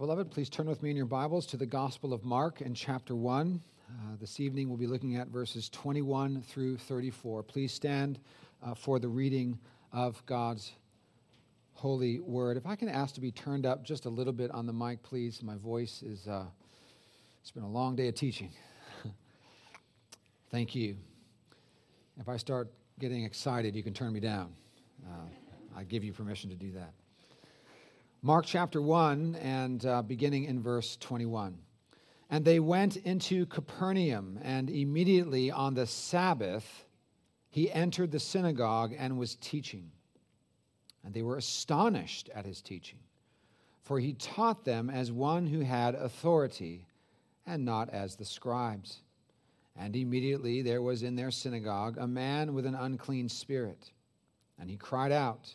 Beloved, please turn with me in your Bibles to the Gospel of Mark in chapter 1. Uh, this evening we'll be looking at verses 21 through 34. Please stand uh, for the reading of God's holy word. If I can ask to be turned up just a little bit on the mic, please. My voice is, uh, it's been a long day of teaching. Thank you. If I start getting excited, you can turn me down. Uh, I give you permission to do that. Mark chapter 1 and uh, beginning in verse 21. And they went into Capernaum, and immediately on the Sabbath, he entered the synagogue and was teaching. And they were astonished at his teaching, for he taught them as one who had authority, and not as the scribes. And immediately there was in their synagogue a man with an unclean spirit, and he cried out,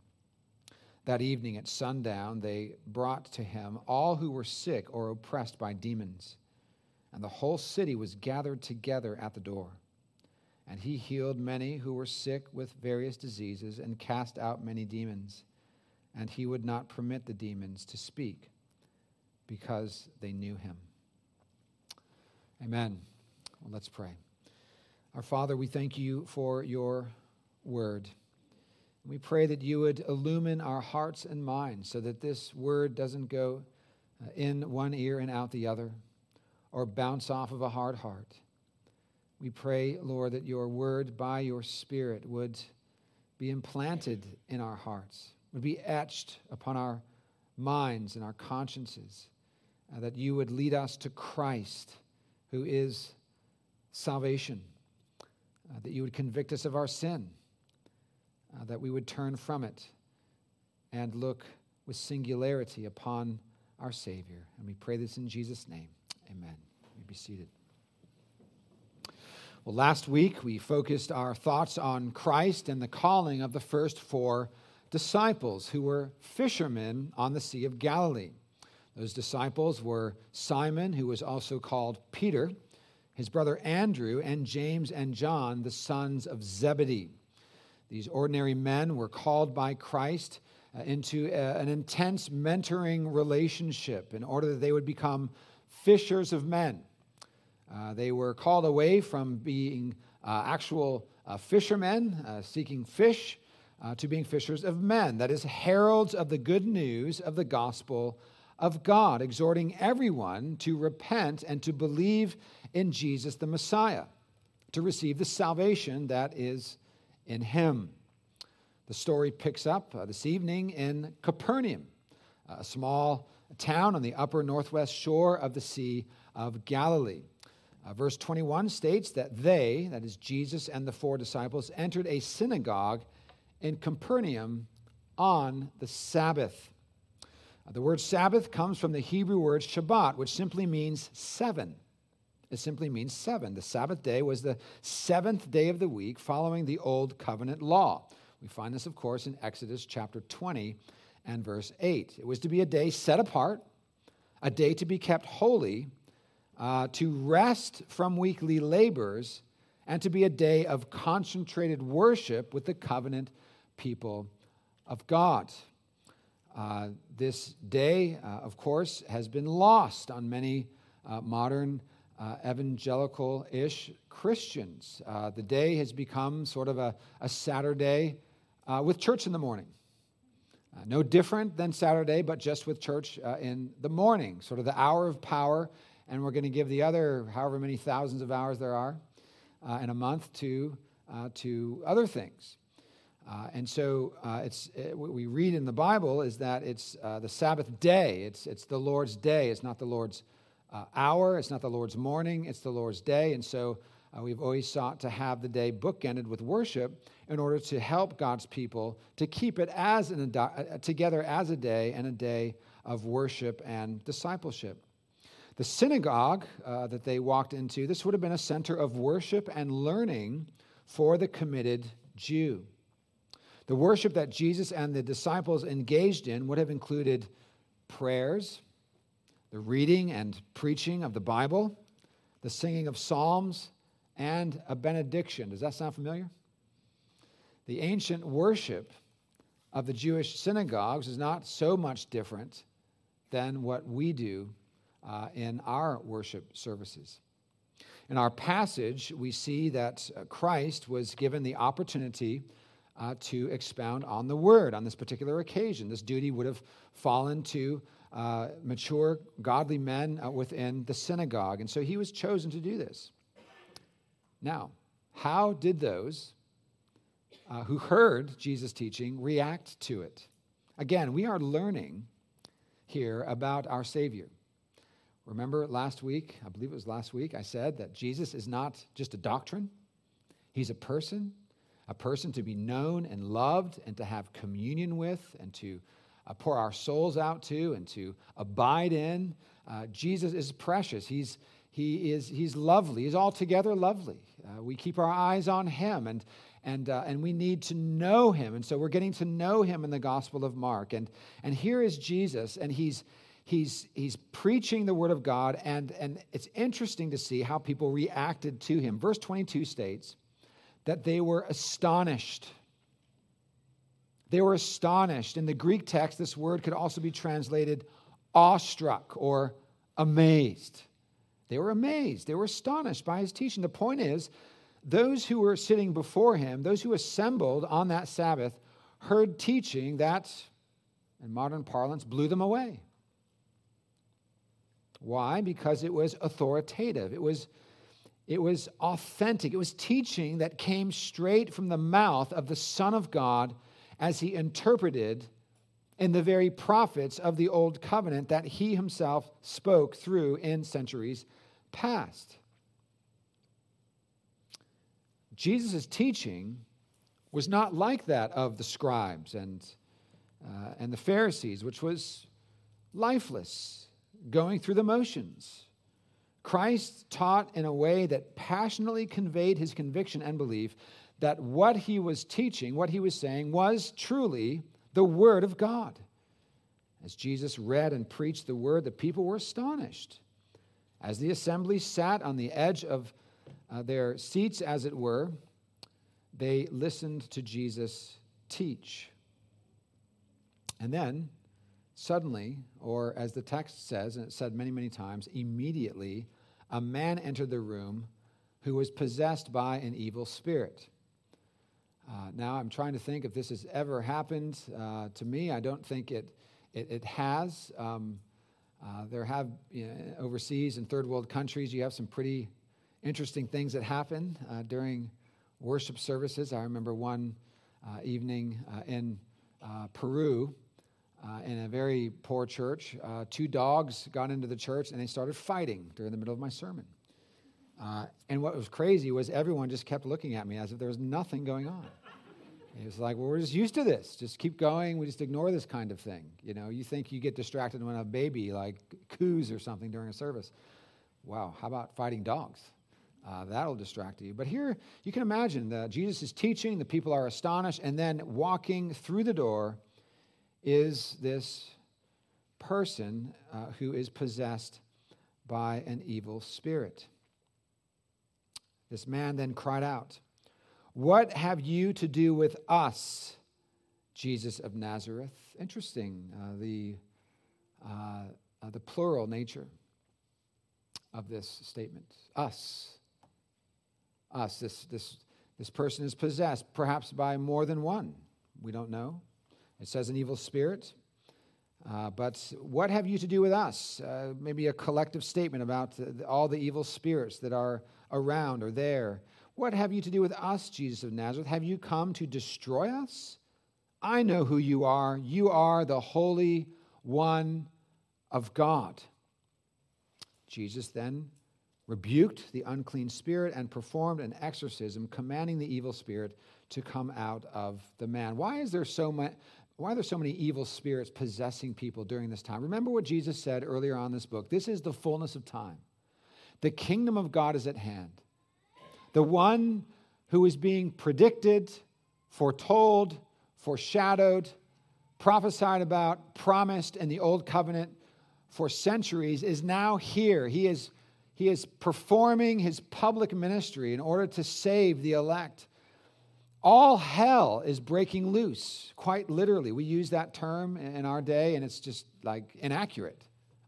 That evening at sundown, they brought to him all who were sick or oppressed by demons, and the whole city was gathered together at the door. And he healed many who were sick with various diseases and cast out many demons. And he would not permit the demons to speak because they knew him. Amen. Well, let's pray. Our Father, we thank you for your word. We pray that you would illumine our hearts and minds so that this word doesn't go uh, in one ear and out the other or bounce off of a hard heart. We pray, Lord, that your word by your Spirit would be implanted in our hearts, would be etched upon our minds and our consciences, uh, that you would lead us to Christ, who is salvation, uh, that you would convict us of our sin uh, that we would turn from it and look with singularity upon our Savior. And we pray this in Jesus' name. Amen. You be seated. Well, last week we focused our thoughts on Christ and the calling of the first four disciples who were fishermen on the Sea of Galilee. Those disciples were Simon, who was also called Peter, his brother Andrew, and James and John, the sons of Zebedee. These ordinary men were called by Christ uh, into a, uh, an intense mentoring relationship in order that they would become fishers of men. Uh, they were called away from being uh, actual uh, fishermen uh, seeking fish to being fishers of men. That is, heralds of the good news of the gospel of God, exhorting everyone to repent and to believe in Jesus the Messiah, to receive the salvation that is in him. The story picks up uh, this evening in Capernaum, a small town on the upper northwest shore of the Sea of Galilee. Uh, verse 21 states that they, that is Jesus and the four disciples, entered a synagogue in Capernaum on the Sabbath. Uh, the word Sabbath comes from the Hebrew word Shabbat, which simply means seven. It simply means seven. The Sabbath day was the seventh day of the week following the Old Covenant law. We find this, of course, in Exodus chapter 20 and verse 8. It was to be a day set apart, a day to be kept holy, uh, to rest from weekly labors, and to be a day of concentrated worship with the covenant people of God. Uh, this day, uh, of course, has been lost on many uh, modern uh, evangelical ish Christians. Uh, the day has become sort of a, a Saturday uh, with church in the morning. Uh, no different than Saturday, but just with church uh, in the morning, sort of the hour of power and we're going to give the other however many thousands of hours there are uh, in a month to, to other things. Uh, and so uh, it's, it, what we read in the Bible is that it's uh, the Sabbath day. It's, it's the Lord's day. It's not the Lord's uh, hour. It's not the Lord's morning. It's the Lord's day. And so uh, we've always sought to have the day bookended with worship in order to help God's people to keep it as an, uh, together as a day and a day of worship and discipleship. The synagogue uh, that they walked into, this would have been a center of worship and learning for the committed Jew. The worship that Jesus and the disciples engaged in would have included prayers, the reading and preaching of the Bible, the singing of psalms, and a benediction. Does that sound familiar? The ancient worship of the Jewish synagogues is not so much different than what we do uh, in our worship services. In our passage, we see that uh, Christ was given the opportunity uh, to expound on the word on this particular occasion. This duty would have fallen to uh, mature, godly men uh, within the synagogue. And so he was chosen to do this. Now, how did those uh, who heard Jesus' teaching react to it? Again, we are learning here about our Savior. Remember last week, I believe it was last week, I said that Jesus is not just a doctrine, He's a person, a person to be known and loved and to have communion with and to uh, pour our souls out to and to abide in. Uh, Jesus is precious. He's, he is, he's lovely. He's altogether lovely. Uh, we keep our eyes on him and, and, uh, and we need to know him. And so we're getting to know him in the Gospel of Mark. And, and here is Jesus, and he's, he's, he's preaching the Word of God. And, and it's interesting to see how people reacted to him. Verse 22 states that they were astonished. They were astonished. In the Greek text, this word could also be translated awestruck or amazed. They were amazed. They were astonished by his teaching. The point is, those who were sitting before him, those who assembled on that Sabbath, heard teaching that, in modern parlance, blew them away. Why? Because it was authoritative. It was, it was authentic. It was teaching that came straight from the mouth of the Son of God as he interpreted in the very prophets of the Old Covenant that he himself spoke through in centuries past. Jesus' teaching was not like that of the scribes and, uh, and the Pharisees, which was lifeless, going through the motions. Christ taught in a way that passionately conveyed his conviction and belief that what he was teaching, what he was saying, was truly the Word of God. As Jesus read and preached the Word, the people were astonished. As the assembly sat on the edge of uh, their seats, as it were, they listened to Jesus teach. And then, suddenly, or as the text says, and it said many, many times, immediately, a man entered the room who was possessed by an evil spirit. Uh, now, I'm trying to think if this has ever happened uh, to me. I don't think it, it, it has. Um, uh, there have you know, overseas in third world countries, you have some pretty interesting things that happen uh, during worship services. I remember one uh, evening uh, in uh, Peru. Uh, in a very poor church, two dogs got into the church and they started fighting during the middle of my sermon. and what was crazy was everyone just kept looking at me as if there was nothing going on. He was like, well, we're just used to this. Just keep going. We just ignore this kind of thing. You know, you think you get distracted when a baby like coos or something during a service. Wow, how about fighting dogs? Uh, that'll distract you. But here, you can imagine that Jesus is teaching, the people are astonished, and then walking through the door is this person uh, who is possessed by an evil spirit. This man then cried out, what have you to do with us, Jesus of Nazareth? Interesting, uh, the, uh, uh, the plural nature of this statement. Us. Us. This, this, this person is possessed, perhaps by more than one. We don't know. It says an evil spirit. Uh, but what have you to do with us? Uh, maybe a collective statement about the, all the evil spirits that are around or there. What have you to do with us, Jesus of Nazareth? Have you come to destroy us? I know who you are. You are the Holy One of God. Jesus then rebuked the unclean spirit and performed an exorcism, commanding the evil spirit to come out of the man. Why is there so much? Why are there so many evil spirits possessing people during this time? Remember what Jesus said earlier on this book. This is the fullness of time. The kingdom of God is at hand. The one who is being predicted, foretold, foreshadowed, prophesied about, promised in the old covenant for centuries is now here. He is, he is performing his public ministry in order to save the elect. All hell is breaking loose, quite literally. We use that term in our day, and it's just like inaccurate.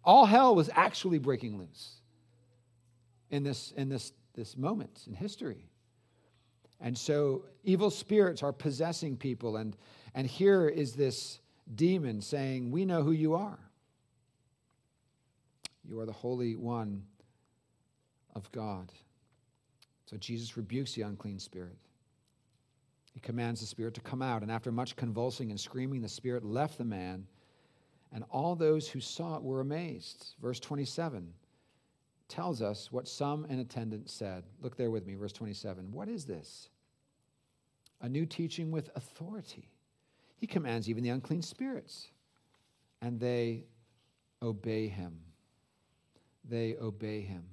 All hell was actually breaking loose in this, in this, this moment in history. And so evil spirits are possessing people, and, and here is this demon saying, We know who you are. You are the Holy One of God. So Jesus rebukes the unclean spirit. He commands the spirit to come out, and after much convulsing and screaming, the spirit left the man, and all those who saw it were amazed. Verse 27 tells us what some in attendance said. Look there with me, verse 27. What is this? A new teaching with authority. He commands even the unclean spirits, and they obey him they obey him.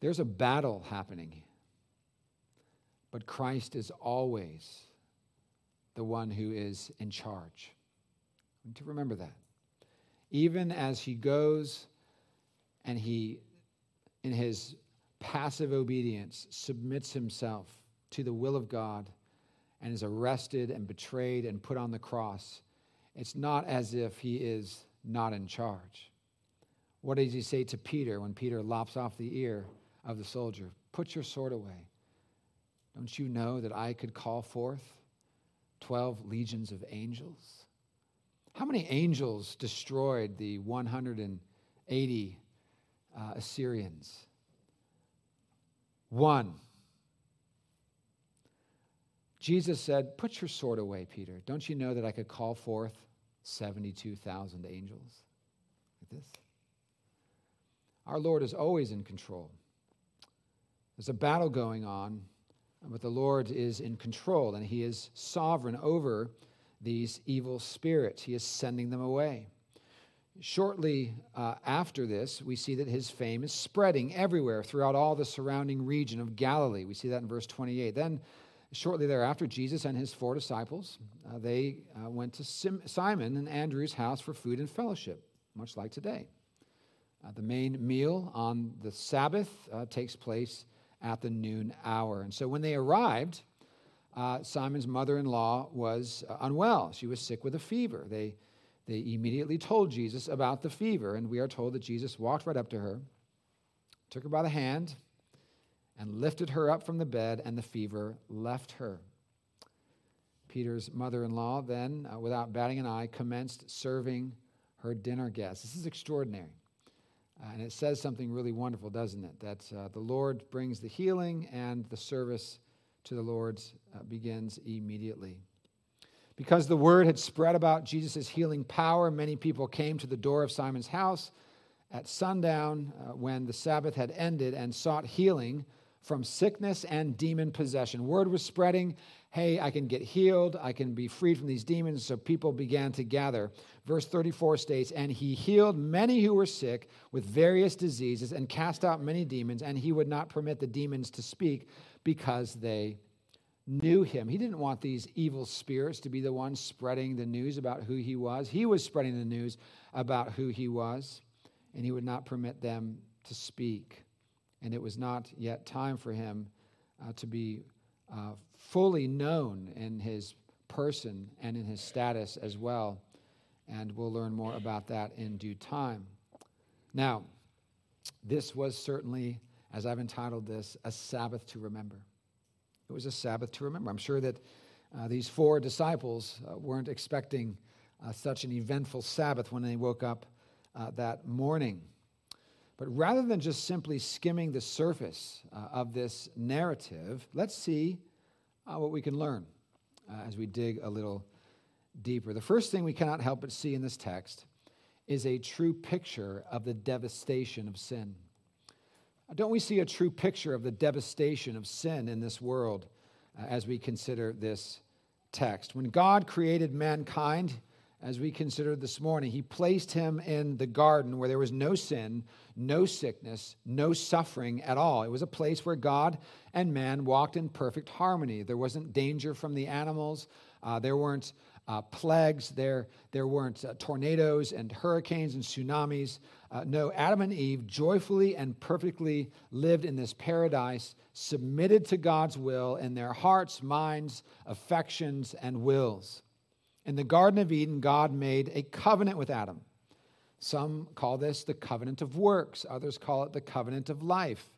There's a battle happening, but Christ is always the one who is in charge. To remember that. Even as he goes and he, in his passive obedience, submits himself to the will of God and is arrested and betrayed and put on the cross, it's not as if he is not in charge. What does he say to Peter when Peter lops off the ear of the soldier? Put your sword away. Don't you know that I could call forth 12 legions of angels? How many angels destroyed the 180 uh, Assyrians? One. Jesus said, Put your sword away, Peter. Don't you know that I could call forth 72,000 angels like this. Our Lord is always in control. There's a battle going on, but the Lord is in control and He is sovereign over these evil spirits. He is sending them away. Shortly uh, after this, we see that his fame is spreading everywhere throughout all the surrounding region of Galilee. We see that in verse 28. Then Shortly thereafter, Jesus and his four disciples, uh, they uh, went to Sim- Simon and Andrew's house for food and fellowship, much like today. Uh, the main meal on the Sabbath uh, takes place at the noon hour. And so when they arrived, uh, Simon's mother in law was uh, unwell. She was sick with a fever. They, they immediately told Jesus about the fever, and we are told that Jesus walked right up to her, took her by the hand, and lifted her up from the bed, and the fever left her. Peter's mother in law then, uh, without batting an eye, commenced serving her dinner guests. This is extraordinary. Uh, and it says something really wonderful, doesn't it? That uh, the Lord brings the healing and the service to the Lord uh, begins immediately. Because the word had spread about Jesus' healing power, many people came to the door of Simon's house at sundown uh, when the Sabbath had ended and sought healing from sickness and demon possession. Word was spreading hey, I can get healed, I can be freed from these demons. So people began to gather. Verse 34 states, And he healed many who were sick with various diseases and cast out many demons, and he would not permit the demons to speak because they knew him. He didn't want these evil spirits to be the ones spreading the news about who he was. He was spreading the news about who he was, and he would not permit them to speak and it was not yet time for him uh, to be uh, fully known in his person and in his status as well. And we'll learn more about that in due time. Now, this was certainly, as I've entitled this, a Sabbath to remember. It was a Sabbath to remember. I'm sure that uh, these four disciples uh, weren't expecting uh, such an eventful Sabbath when they woke up uh, that morning. But rather than just simply skimming the surface uh, of this narrative, let's see uh, what we can learn as we dig a little deeper. The first thing we cannot help but see in this text is a true picture of the devastation of sin. Don't we see a true picture of the devastation of sin in this world uh, as we consider this text? When God created mankind, as we considered this morning, He placed him in the garden where there was no sin, no sickness, no suffering at all. It was a place where God and man walked in perfect harmony. There wasn't danger from the animals, uh, there weren't uh, plagues, there, there weren't uh, tornadoes and hurricanes and tsunamis. Uh, no, Adam and Eve joyfully and perfectly lived in this paradise, submitted to God's will in their hearts, minds, affections, and wills. In the Garden of Eden, God made a covenant with Adam. Some call this the covenant of works, others call it the covenant of life.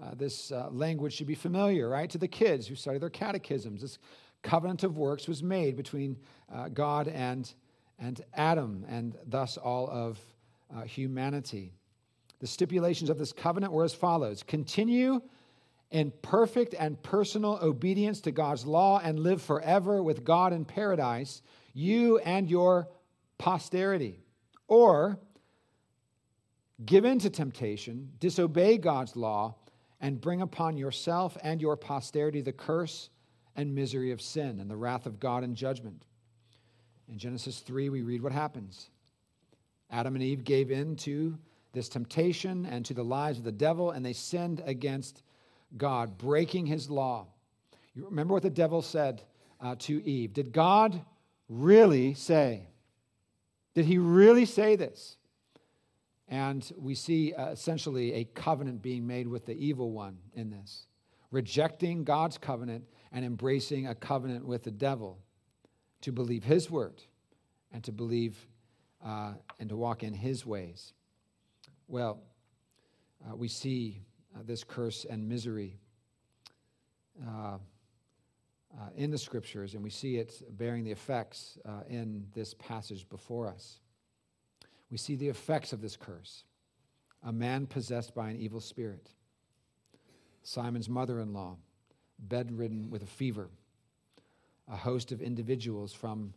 Uh, this uh, language should be familiar, right, to the kids who study their catechisms. This covenant of works was made between uh, God and, and Adam, and thus all of uh, humanity. The stipulations of this covenant were as follows Continue in perfect and personal obedience to God's law and live forever with God in paradise, you and your posterity. Or give in to temptation, disobey God's law, and bring upon yourself and your posterity the curse and misery of sin and the wrath of God and judgment. In Genesis 3, we read what happens. Adam and Eve gave in to this temptation and to the lies of the devil, and they sinned against God, breaking his law. You remember what the devil said uh, to Eve? Did God really say? Did he really say this? And we see uh, essentially a covenant being made with the evil one in this, rejecting God's covenant and embracing a covenant with the devil to believe his word and to believe uh, and to walk in his ways. Well, uh, we see uh, this curse and misery uh, uh, in the scriptures, and we see it bearing the effects uh, in this passage before us. We see the effects of this curse a man possessed by an evil spirit, Simon's mother in law bedridden with a fever, a host of individuals from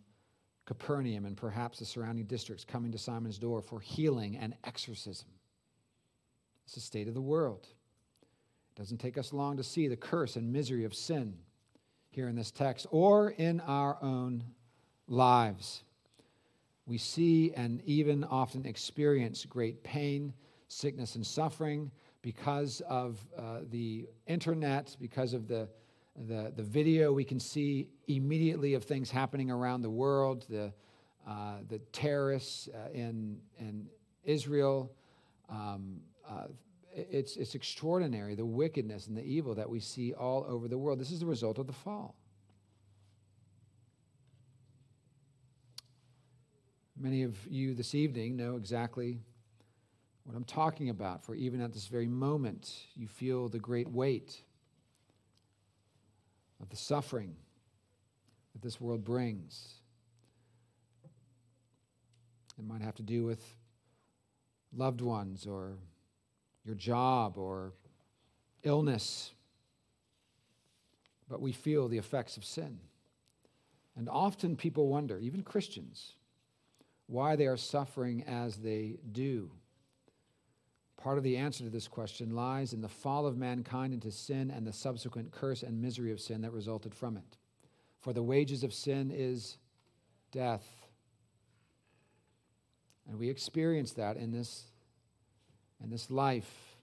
Capernaum and perhaps the surrounding districts coming to Simon's door for healing and exorcism. It's the state of the world. It doesn't take us long to see the curse and misery of sin here in this text or in our own lives. We see and even often experience great pain, sickness, and suffering because of uh, the internet, because of the, the, the, video, we can see immediately of things happening around the world, the, uh, the terrorists uh, in, in Israel. Um, uh, it's, it's extraordinary, the wickedness and the evil that we see all over the world. This is the result of the fall. Many of you this evening know exactly what I'm talking about, for even at this very moment, you feel the great weight of the suffering that this world brings. It might have to do with loved ones or your job or illness. But we feel the effects of sin. And often people wonder, even Christians, why they are suffering as they do. Part of the answer to this question lies in the fall of mankind into sin and the subsequent curse and misery of sin that resulted from it. For the wages of sin is death. And we experience that in this, in this life.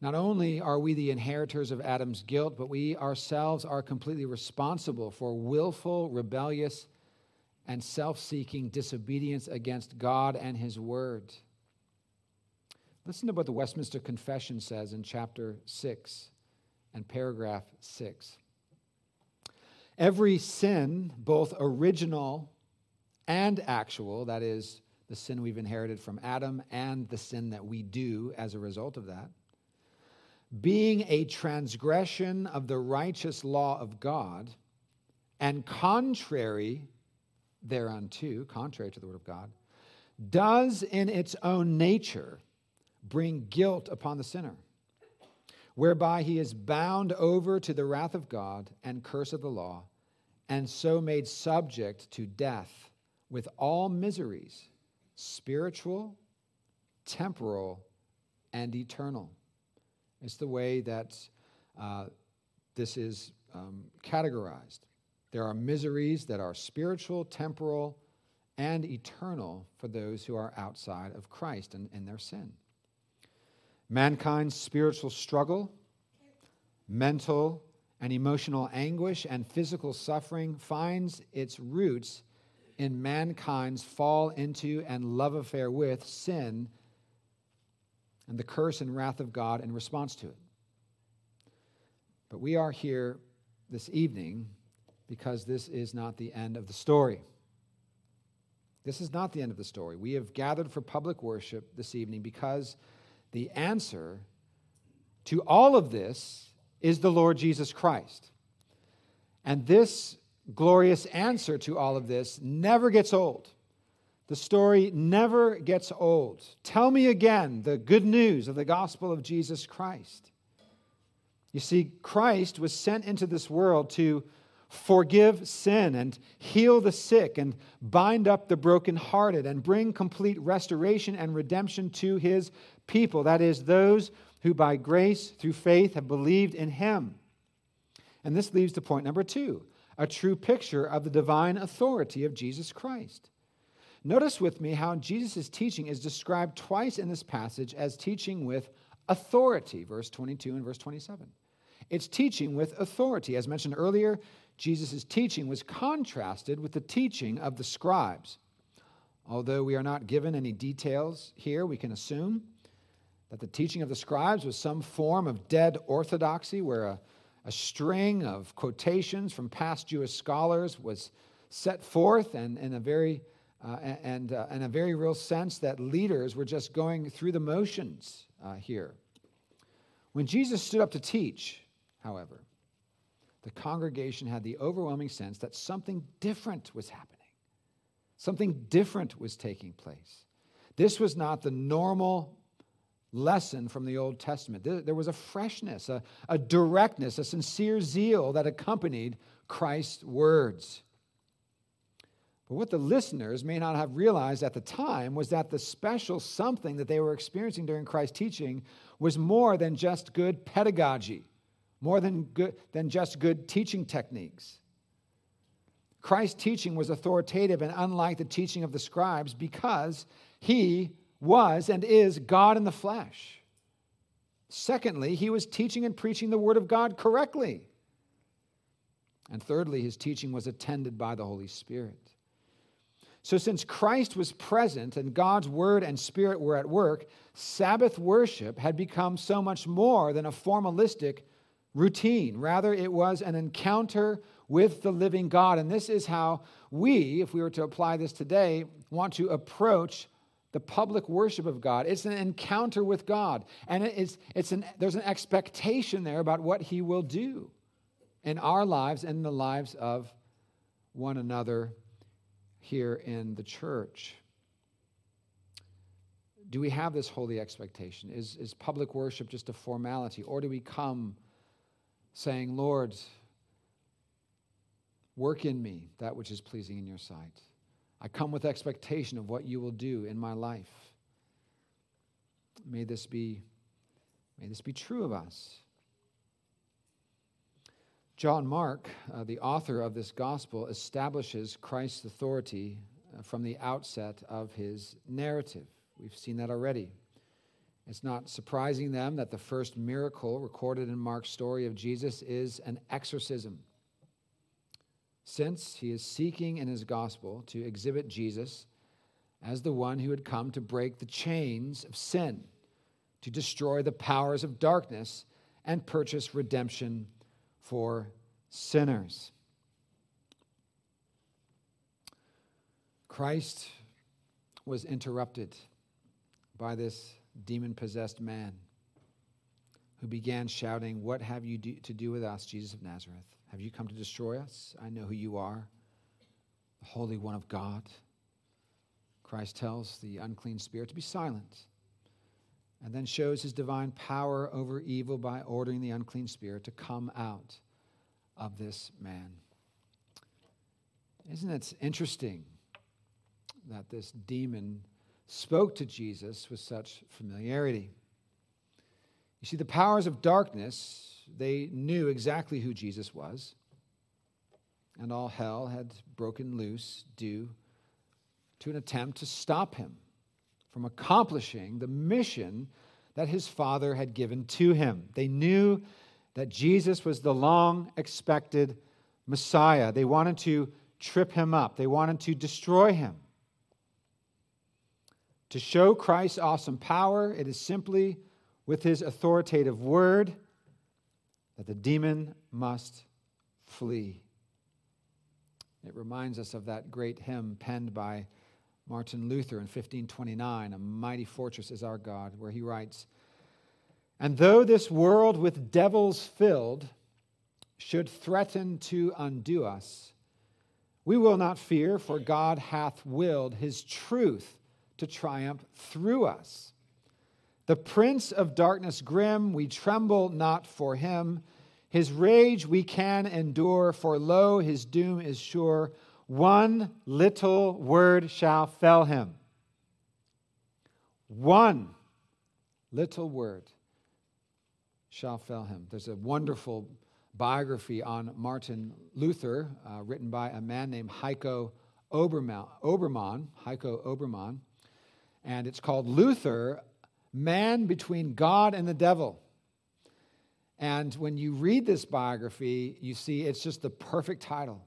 Not only are we the inheritors of Adam's guilt, but we ourselves are completely responsible for willful, rebellious, and self seeking disobedience against God and His Word. Listen to what the Westminster Confession says in chapter 6 and paragraph 6. Every sin, both original and actual, that is, the sin we've inherited from Adam and the sin that we do as a result of that, being a transgression of the righteous law of God and contrary thereunto, contrary to the word of God, does in its own nature bring guilt upon the sinner, whereby he is bound over to the wrath of God and curse of the law, and so made subject to death with all miseries, spiritual, temporal, and eternal. It's the way that uh, this is um, categorized. There are miseries that are spiritual, temporal, and eternal for those who are outside of Christ and in their sin. Mankind's spiritual struggle, mental and emotional anguish, and physical suffering finds its roots in mankind's fall into and love affair with sin and the curse and wrath of God in response to it. But we are here this evening because this is not the end of the story. This is not the end of the story. We have gathered for public worship this evening because the answer to all of this is the Lord Jesus Christ. And this glorious answer to all of this never gets old. The story never gets old. Tell me again the good news of the gospel of Jesus Christ. You see, Christ was sent into this world to forgive sin and heal the sick and bind up the brokenhearted and bring complete restoration and redemption to his people. That is, those who by grace through faith have believed in him. And this leads to point number two a true picture of the divine authority of Jesus Christ. Notice with me how Jesus' teaching is described twice in this passage as teaching with authority, verse 22 and verse 27. It's teaching with authority. As mentioned earlier, Jesus' teaching was contrasted with the teaching of the scribes. Although we are not given any details here, we can assume that the teaching of the scribes was some form of dead orthodoxy where a, a string of quotations from past Jewish scholars was set forth and in a very uh, and uh, in a very real sense that leaders were just going through the motions uh, here. When Jesus stood up to teach, however, the congregation had the overwhelming sense that something different was happening. Something different was taking place. This was not the normal lesson from the Old Testament. There was a freshness, a, a directness, a sincere zeal that accompanied Christ's words. But what the listeners may not have realized at the time was that the special something that they were experiencing during Christ's teaching was more than just good pedagogy more than, good, than just good teaching techniques. Christ's teaching was authoritative and unlike the teaching of the scribes because he was and is God in the flesh. Secondly, he was teaching and preaching the word of God correctly. And thirdly, his teaching was attended by the Holy Spirit. So, since Christ was present and God's word and spirit were at work, Sabbath worship had become so much more than a formalistic routine. Rather, it was an encounter with the living God. And this is how we, if we were to apply this today, want to approach the public worship of God. It's an encounter with God. And it's, it's an, there's an expectation there about what He will do in our lives and in the lives of one another here in the church. Do we have this holy expectation? Is, is public worship just a formality? Or do we come saying, Lord, work in me that which is pleasing in your sight. I come with expectation of what you will do in my life. May this be, may this be true of us. John Mark, uh, the author of this gospel, establishes Christ's authority uh, from the outset of his narrative. We've seen that already. It's not surprising them that the first miracle recorded in Mark's story of Jesus is an exorcism. Since he is seeking in his gospel to exhibit Jesus as the one who had come to break the chains of sin, to destroy the powers of darkness, and purchase redemption for sinners. Christ was interrupted by this demon possessed man who began shouting, What have you do, to do with us, Jesus of Nazareth? Have you come to destroy us? I know who you are, the Holy One of God. Christ tells the unclean spirit to be silent and then shows his divine power over evil by ordering the unclean spirit to come out of this man. Isn't it interesting that this demon spoke to Jesus with such familiarity? You see, the powers of darkness, they knew exactly who Jesus was, and all hell had broken loose due to an attempt to stop him from accomplishing the mission that his father had given to him. They knew that Jesus was the long expected Messiah. They wanted to trip him up, they wanted to destroy him. To show Christ's awesome power, it is simply with his authoritative word that the demon must flee. It reminds us of that great hymn penned by Martin Luther in 1529, A Mighty Fortress is Our God, where he writes, And though this world with devils filled should threaten to undo us, we will not fear, for God hath willed his truth to triumph through us. The prince of darkness grim, we tremble not for him. His rage we can endure, for lo, his doom is sure. One little word shall fell him. One little word shall fell him. There's a wonderful biography on Martin Luther uh, written by a man named Heiko Obermann, Oberman, Heiko Oberman, and it's called Luther, Man Between God and the Devil. And when you read this biography, you see it's just the perfect title.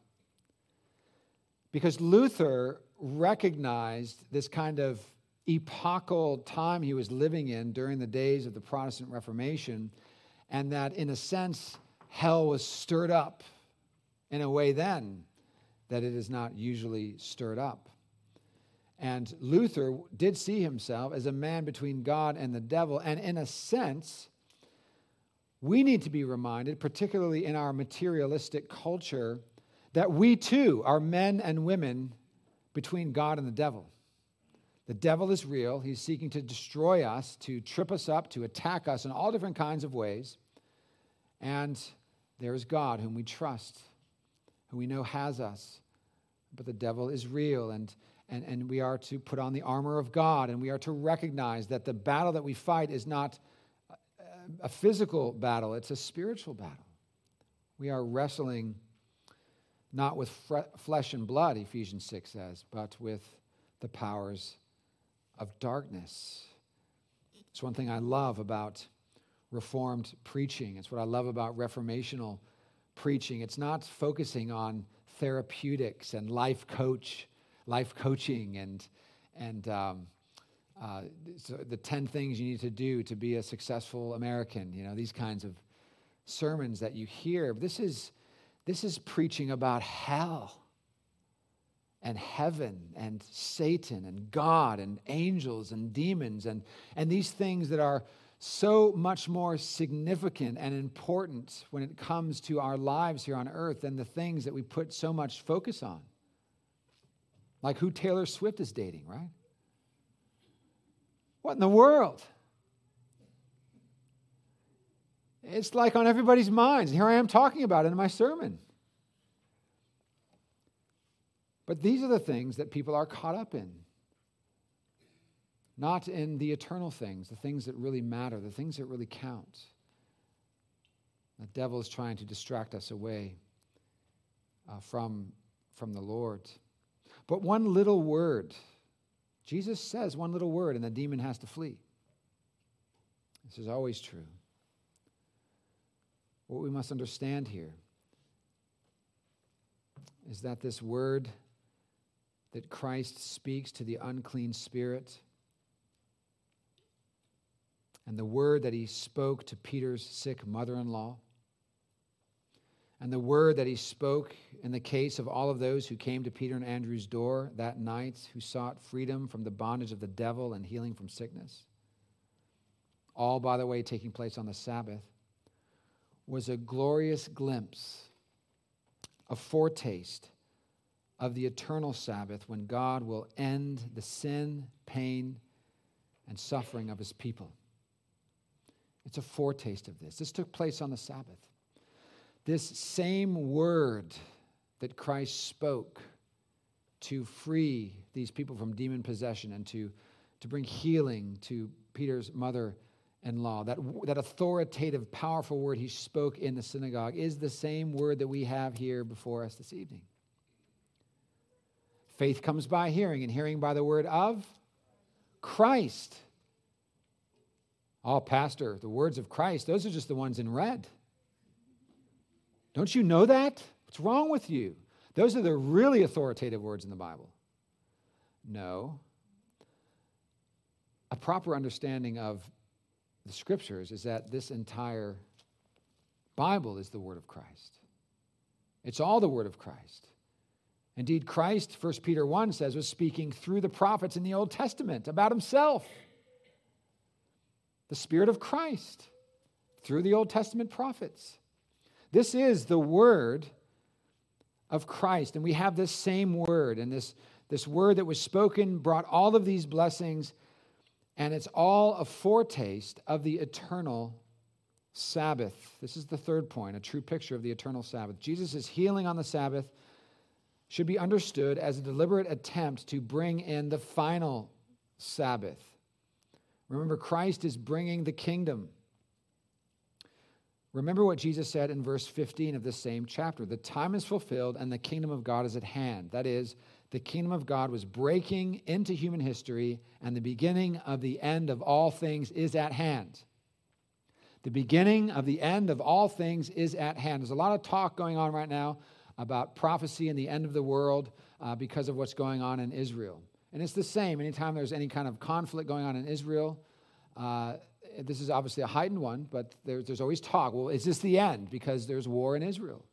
Because Luther recognized this kind of epochal time he was living in during the days of the Protestant Reformation, and that in a sense, hell was stirred up in a way then that it is not usually stirred up. And Luther did see himself as a man between God and the devil. And in a sense, we need to be reminded, particularly in our materialistic culture, that we too are men and women between God and the devil. The devil is real. He's seeking to destroy us, to trip us up, to attack us in all different kinds of ways. And there is God, whom we trust, who we know has us. But the devil is real, and, and, and we are to put on the armor of God, and we are to recognize that the battle that we fight is not a physical battle, it's a spiritual battle. We are wrestling not with flesh and blood, Ephesians 6 says, but with the powers of darkness. It's one thing I love about Reformed preaching. It's what I love about reformational preaching. It's not focusing on therapeutics and life coach, life coaching, and and um, uh, so the ten things you need to do to be a successful American. You know these kinds of sermons that you hear. This is this is preaching about hell and heaven and Satan and God and angels and demons and, and these things that are so much more significant and important when it comes to our lives here on earth than the things that we put so much focus on. Like who Taylor Swift is dating, right? What in the world? It's like on everybody's minds. Here I am talking about it in my sermon. But these are the things that people are caught up in. Not in the eternal things, the things that really matter, the things that really count. The devil is trying to distract us away uh, from, from the Lord. But one little word, Jesus says one little word, and the demon has to flee. This is always true. What we must understand here is that this word that Christ speaks to the unclean spirit and the word that he spoke to Peter's sick mother in law, and the word that he spoke in the case of all of those who came to Peter and Andrew's door that night, who sought freedom from the bondage of the devil and healing from sickness, all, by the way, taking place on the Sabbath, was a glorious glimpse, a foretaste of the eternal Sabbath when God will end the sin, pain, and suffering of his people. It's a foretaste of this. This took place on the Sabbath. This same word that Christ spoke to free these people from demon possession and to, to bring healing to Peter's mother in law, that, that authoritative, powerful word he spoke in the synagogue, is the same word that we have here before us this evening. Faith comes by hearing, and hearing by the word of Christ. Oh, Pastor, the words of Christ, those are just the ones in red. Don't you know that? What's wrong with you? Those are the really authoritative words in the Bible. No. A proper understanding of the scriptures is that this entire Bible is the Word of Christ. It's all the Word of Christ. Indeed, Christ, 1 Peter 1 says, was speaking through the prophets in the Old Testament about himself. The Spirit of Christ through the Old Testament prophets. This is the Word of Christ. And we have this same Word, and this, this Word that was spoken brought all of these blessings, and it's all a foretaste of the eternal Sabbath. This is the third point, a true picture of the eternal Sabbath. Jesus healing on the Sabbath should be understood as a deliberate attempt to bring in the final Sabbath. Remember, Christ is bringing the kingdom. Remember what Jesus said in verse 15 of this same chapter the time is fulfilled and the kingdom of God is at hand. That is, the kingdom of God was breaking into human history, and the beginning of the end of all things is at hand. The beginning of the end of all things is at hand. There's a lot of talk going on right now about prophecy and the end of the world uh, because of what's going on in Israel. And it's the same. Anytime there's any kind of conflict going on in Israel, uh, this is obviously a heightened one, but there's, there's always talk. Well, is this the end? Because there's war in Israel.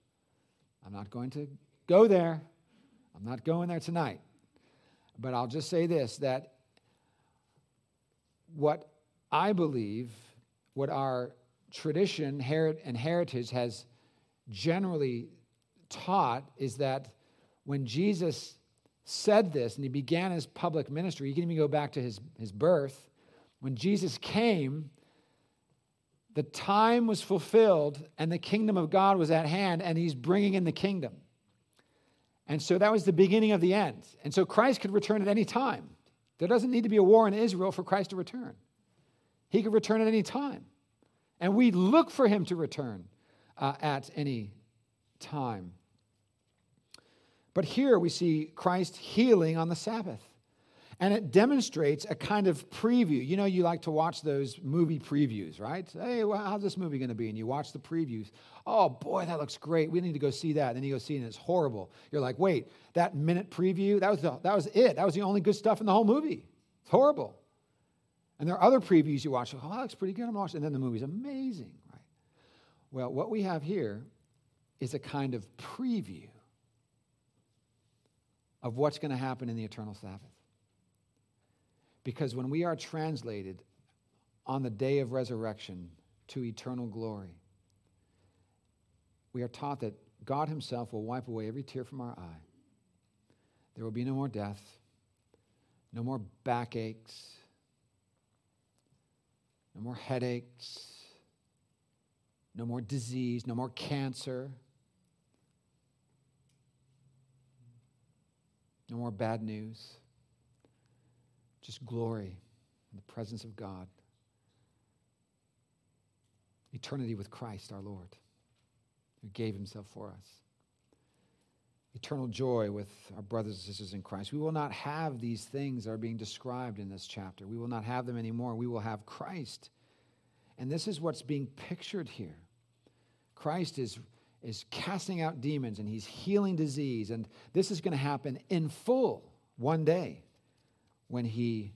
I'm not going to go there. I'm not going there tonight. But I'll just say this that what I believe, what our tradition and heritage has generally taught is that when Jesus said this and he began his public ministry, you can even go back to his, his birth. When Jesus came, the time was fulfilled and the kingdom of God was at hand, and he's bringing in the kingdom. And so that was the beginning of the end. And so Christ could return at any time. There doesn't need to be a war in Israel for Christ to return. He could return at any time. And we look for him to return uh, at any time. But here we see Christ healing on the Sabbath. And it demonstrates a kind of preview. You know, you like to watch those movie previews, right? Hey, well, how's this movie going to be? And you watch the previews. Oh, boy, that looks great. We need to go see that. And then you go see it, and it's horrible. You're like, wait, that minute preview, that was, the, that was it. That was the only good stuff in the whole movie. It's horrible. And there are other previews you watch. Oh, that looks pretty good. I'm watching. And then the movie's amazing, right? Well, what we have here is a kind of preview of what's going to happen in the eternal Sabbath. Because when we are translated on the day of resurrection to eternal glory, we are taught that God Himself will wipe away every tear from our eye. There will be no more death, no more backaches, no more headaches, no more disease, no more cancer No more bad news. Just glory in the presence of God. Eternity with Christ our Lord, who gave himself for us. Eternal joy with our brothers and sisters in Christ. We will not have these things that are being described in this chapter. We will not have them anymore. We will have Christ. And this is what's being pictured here. Christ is is casting out demons and he's healing disease. And this is going to happen in full one day when he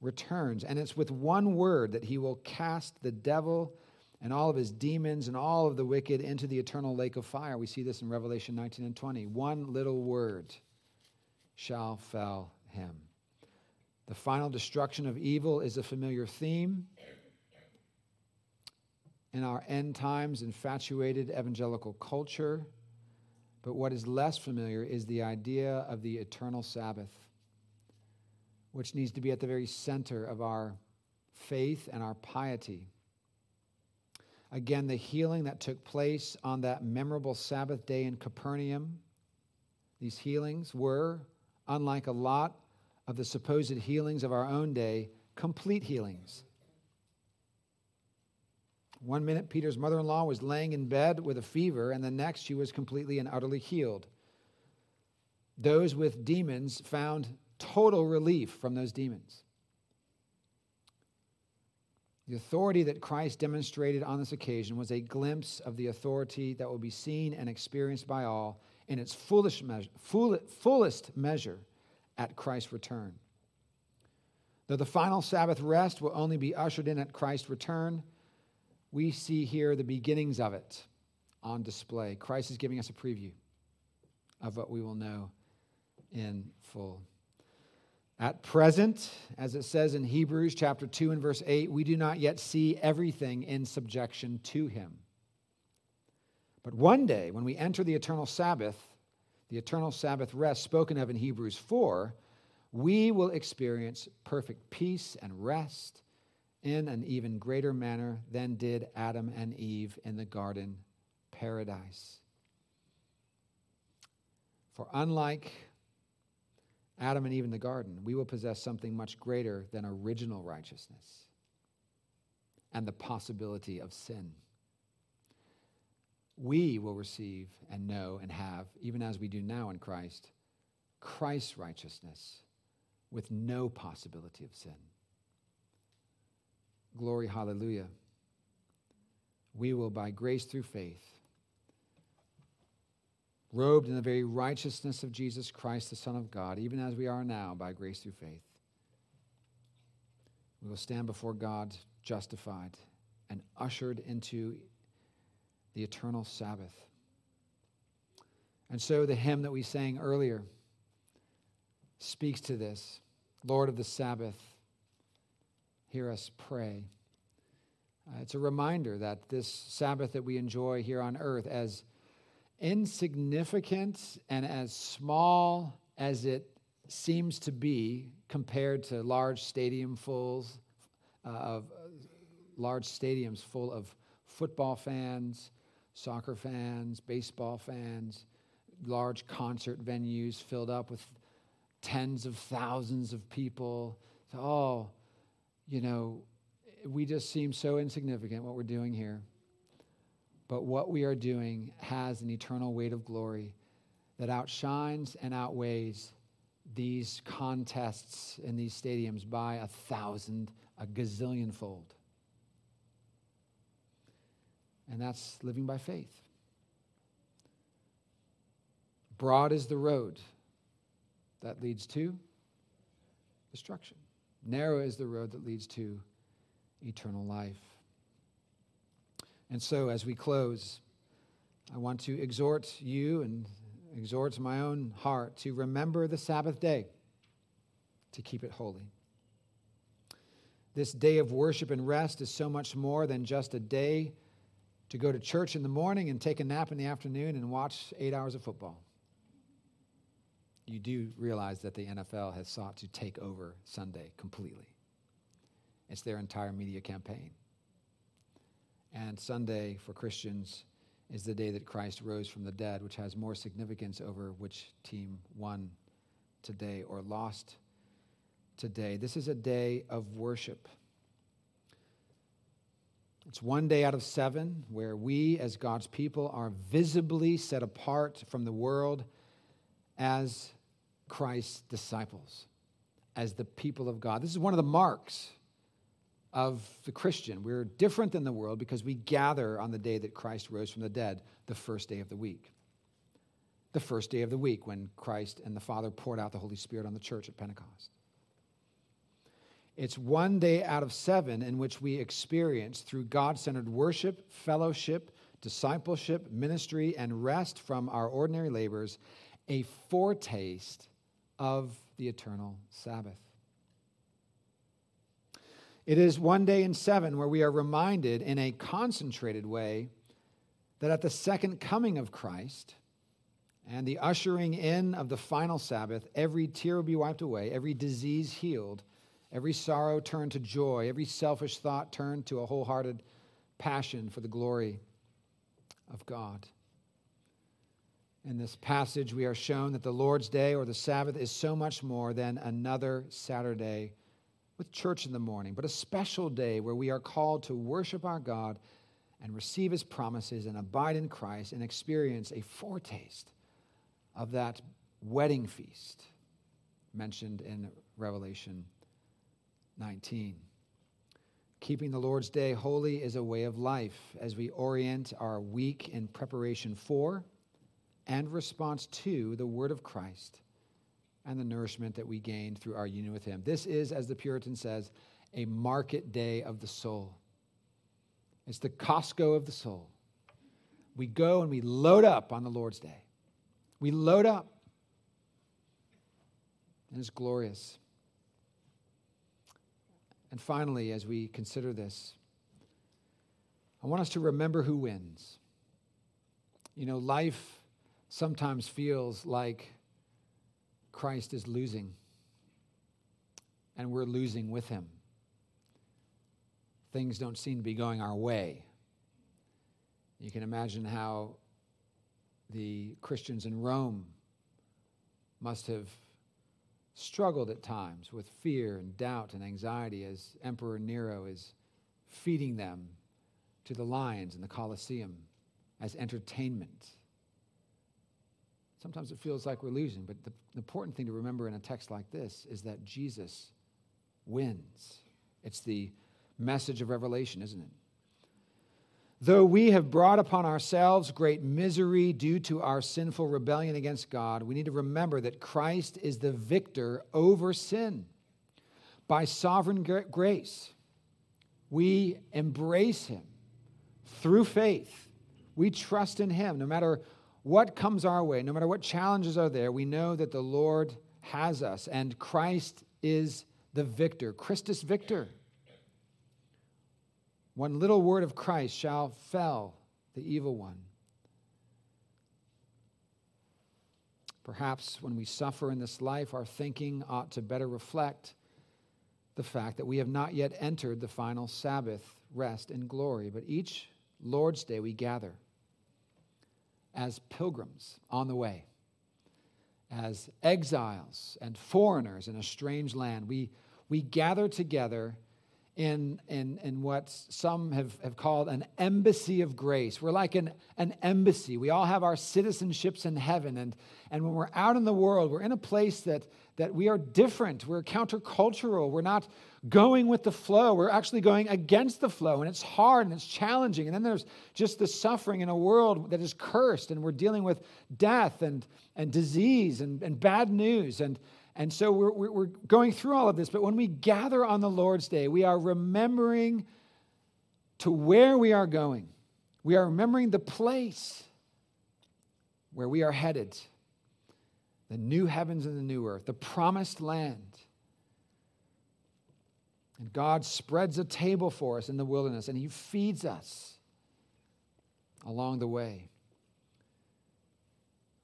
returns. And it's with one word that he will cast the devil and all of his demons and all of the wicked into the eternal lake of fire. We see this in Revelation 19 and 20. One little word shall fell him. The final destruction of evil is a familiar theme in our end times infatuated evangelical culture. But what is less familiar is the idea of the eternal Sabbath, which needs to be at the very center of our faith and our piety. Again, the healing that took place on that memorable Sabbath day in Capernaum, these healings were, unlike a lot of the supposed healings of our own day, complete healings. One minute, Peter's mother in law was laying in bed with a fever, and the next, she was completely and utterly healed. Those with demons found total relief from those demons. The authority that Christ demonstrated on this occasion was a glimpse of the authority that will be seen and experienced by all in its foolish measure, full, fullest measure at Christ's return. Though the final Sabbath rest will only be ushered in at Christ's return, we see here the beginnings of it on display. Christ is giving us a preview of what we will know in full. At present, as it says in Hebrews chapter 2 and verse 8, we do not yet see everything in subjection to him. But one day, when we enter the eternal Sabbath, the eternal Sabbath rest spoken of in Hebrews 4, we will experience perfect peace and rest in an even greater manner than did Adam and Eve in the garden paradise. For unlike Adam and Eve in the garden, we will possess something much greater than original righteousness and the possibility of sin. We will receive and know and have, even as we do now in Christ, Christ's righteousness with no possibility of sin. Glory, hallelujah. We will, by grace through faith, robed in the very righteousness of Jesus Christ, the Son of God, even as we are now by grace through faith. We will stand before God justified and ushered into the eternal Sabbath. And so the hymn that we sang earlier speaks to this Lord of the Sabbath, hear us pray. Uh, it's a reminder that this Sabbath that we enjoy here on earth, as insignificant and as small as it seems to be compared to large stadium fulls uh, of uh, large stadiums full of football fans, soccer fans, baseball fans, large concert venues filled up with tens of thousands of people. So, oh, you know, we just seem so insignificant what we're doing here. But what we are doing has an eternal weight of glory that outshines and outweighs these contests in these stadiums by a thousand, a gazillion fold. And that's living by faith. Broad is the road that leads to destruction. Narrow is the road that leads to eternal life. And so, as we close, I want to exhort you and exhort my own heart to remember the Sabbath day, to keep it holy. This day of worship and rest is so much more than just a day to go to church in the morning and take a nap in the afternoon and watch eight hours of football. You do realize that the NFL has sought to take over Sunday completely. It's their entire media campaign. And Sunday for Christians is the day that Christ rose from the dead, which has more significance over which team won today or lost today. This is a day of worship. It's one day out of seven where we, as God's people, are visibly set apart from the world as Christ's disciples, as the people of God. This is one of the marks of the Christian. We're different than the world because we gather on the day that Christ rose from the dead, the first day of the week. The first day of the week when Christ and the Father poured out the Holy Spirit on the church at Pentecost. It's one day out of seven in which we experience, through God centered worship, fellowship, discipleship, ministry, and rest from our ordinary labors, a foretaste of the eternal Sabbath. It is one day in seven where we are reminded in a concentrated way that at the second coming of Christ, and the ushering in of the final Sabbath, every tear will be wiped away, every disease healed, every sorrow turned to joy, every selfish thought turned to a wholehearted passion for the glory of God. In this passage, we are shown that the Lord's Day or the Sabbath is so much more than another Saturday with church in the morning, but a special day where we are called to worship our God and receive his promises and abide in Christ and experience a foretaste of that wedding feast mentioned in Revelation 19. Keeping the Lord's Day holy is a way of life as we orient our week in preparation for and response to the Word of Christ and the nourishment that we gain through our union with Him. This is, as the Puritan says, a market day of the soul. It's the Costco of the soul. We go and we load up on the Lord's Day. We load up. And it's glorious. And finally, as we consider this, I want us to remember who wins. You know, life sometimes feels like Christ is losing, and we're losing with him. Things don't seem to be going our way. You can imagine how the Christians in Rome must have struggled at times with fear and doubt and anxiety as Emperor Nero is feeding them to the lions in the Colosseum as entertainment. Sometimes it feels like we're losing, but the, the important thing to remember in a text like this is that Jesus wins. It's the message of Revelation, isn't it? Though we have brought upon ourselves great misery due to our sinful rebellion against God, we need to remember that Christ is the victor over sin. By sovereign grace, we embrace him through faith. We trust in him no matter what comes our way, no matter what challenges are there, we know that the Lord has us and Christ is the victor, Christus victor. One little word of Christ shall fell the evil one. Perhaps when we suffer in this life, our thinking ought to better reflect the fact that we have not yet entered the final Sabbath rest and glory, but each Lord's Day we gather as pilgrims on the way, as exiles and foreigners in a strange land. We, we gather together in, in, in what some have, have called an embassy of grace. We're like an, an embassy. We all have our citizenships in heaven. And, and when we're out in the world, we're in a place that, that we are different. We're countercultural. We're not going with the flow. We're actually going against the flow. And it's hard and it's challenging. And then there's just the suffering in a world that is cursed. And we're dealing with death and, and disease and, and bad news. And, and so we're, we're going through all of this, but when we gather on the Lord's Day, we are remembering to where we are going. We are remembering the place where we are headed the new heavens and the new earth, the promised land. And God spreads a table for us in the wilderness, and He feeds us along the way.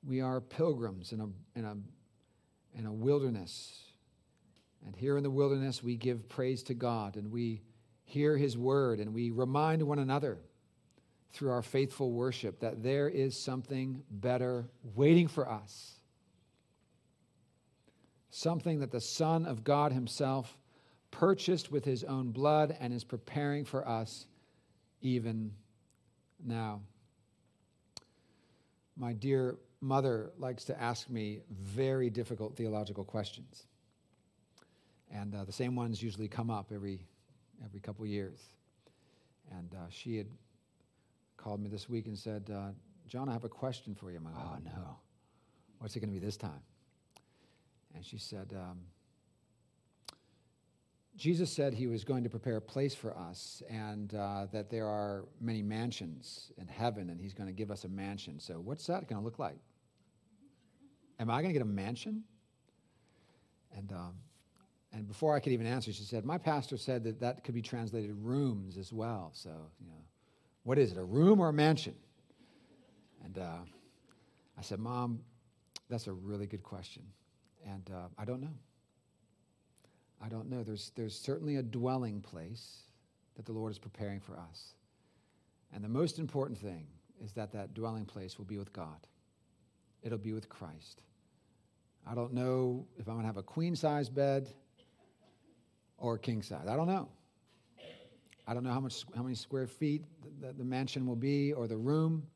We are pilgrims in a, in a in a wilderness. And here in the wilderness, we give praise to God and we hear His word and we remind one another through our faithful worship that there is something better waiting for us. Something that the Son of God Himself purchased with His own blood and is preparing for us even now. My dear mother likes to ask me very difficult theological questions. And uh, the same ones usually come up every, every couple years. And uh, she had called me this week and said, uh, John, I have a question for you. I'm like, oh, no. What's it going to be this time? And she said, um, Jesus said he was going to prepare a place for us and uh, that there are many mansions in heaven and he's going to give us a mansion. So, what's that going to look like? Am I going to get a mansion? And, um, and before I could even answer, she said, My pastor said that that could be translated rooms as well. So, you know, what is it, a room or a mansion? And uh, I said, Mom, that's a really good question. And uh, I don't know. I don't know. There's, there's certainly a dwelling place that the Lord is preparing for us. And the most important thing is that that dwelling place will be with God, it'll be with Christ. I don't know if I'm going to have a queen size bed or king size. I don't know. I don't know how, much, how many square feet the, the mansion will be or the room.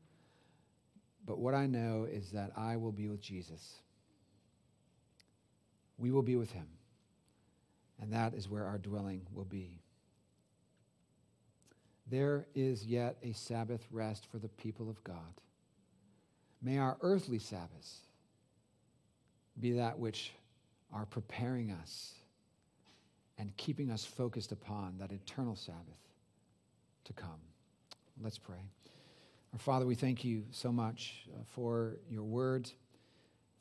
But what I know is that I will be with Jesus. We will be with him. And that is where our dwelling will be. There is yet a Sabbath rest for the people of God. May our earthly Sabbaths be that which are preparing us and keeping us focused upon that eternal Sabbath to come. Let's pray. Our Father, we thank you so much uh, for your word,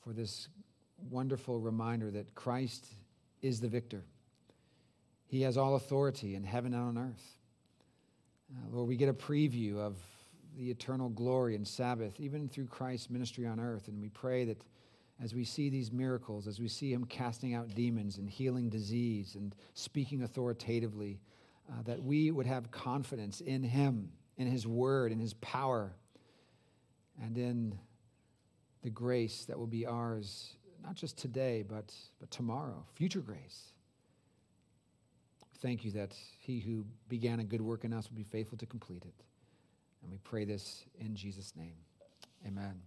for this wonderful reminder that Christ is the victor. He has all authority in heaven and on earth. Uh, Lord, we get a preview of the eternal glory and Sabbath, even through Christ's ministry on earth. And we pray that as we see these miracles, as we see him casting out demons and healing disease and speaking authoritatively, uh, that we would have confidence in him, in his word, in his power, and in the grace that will be ours, not just today, but, but tomorrow, future grace. Thank you that he who began a good work in us will be faithful to complete it. And we pray this in Jesus' name. Amen.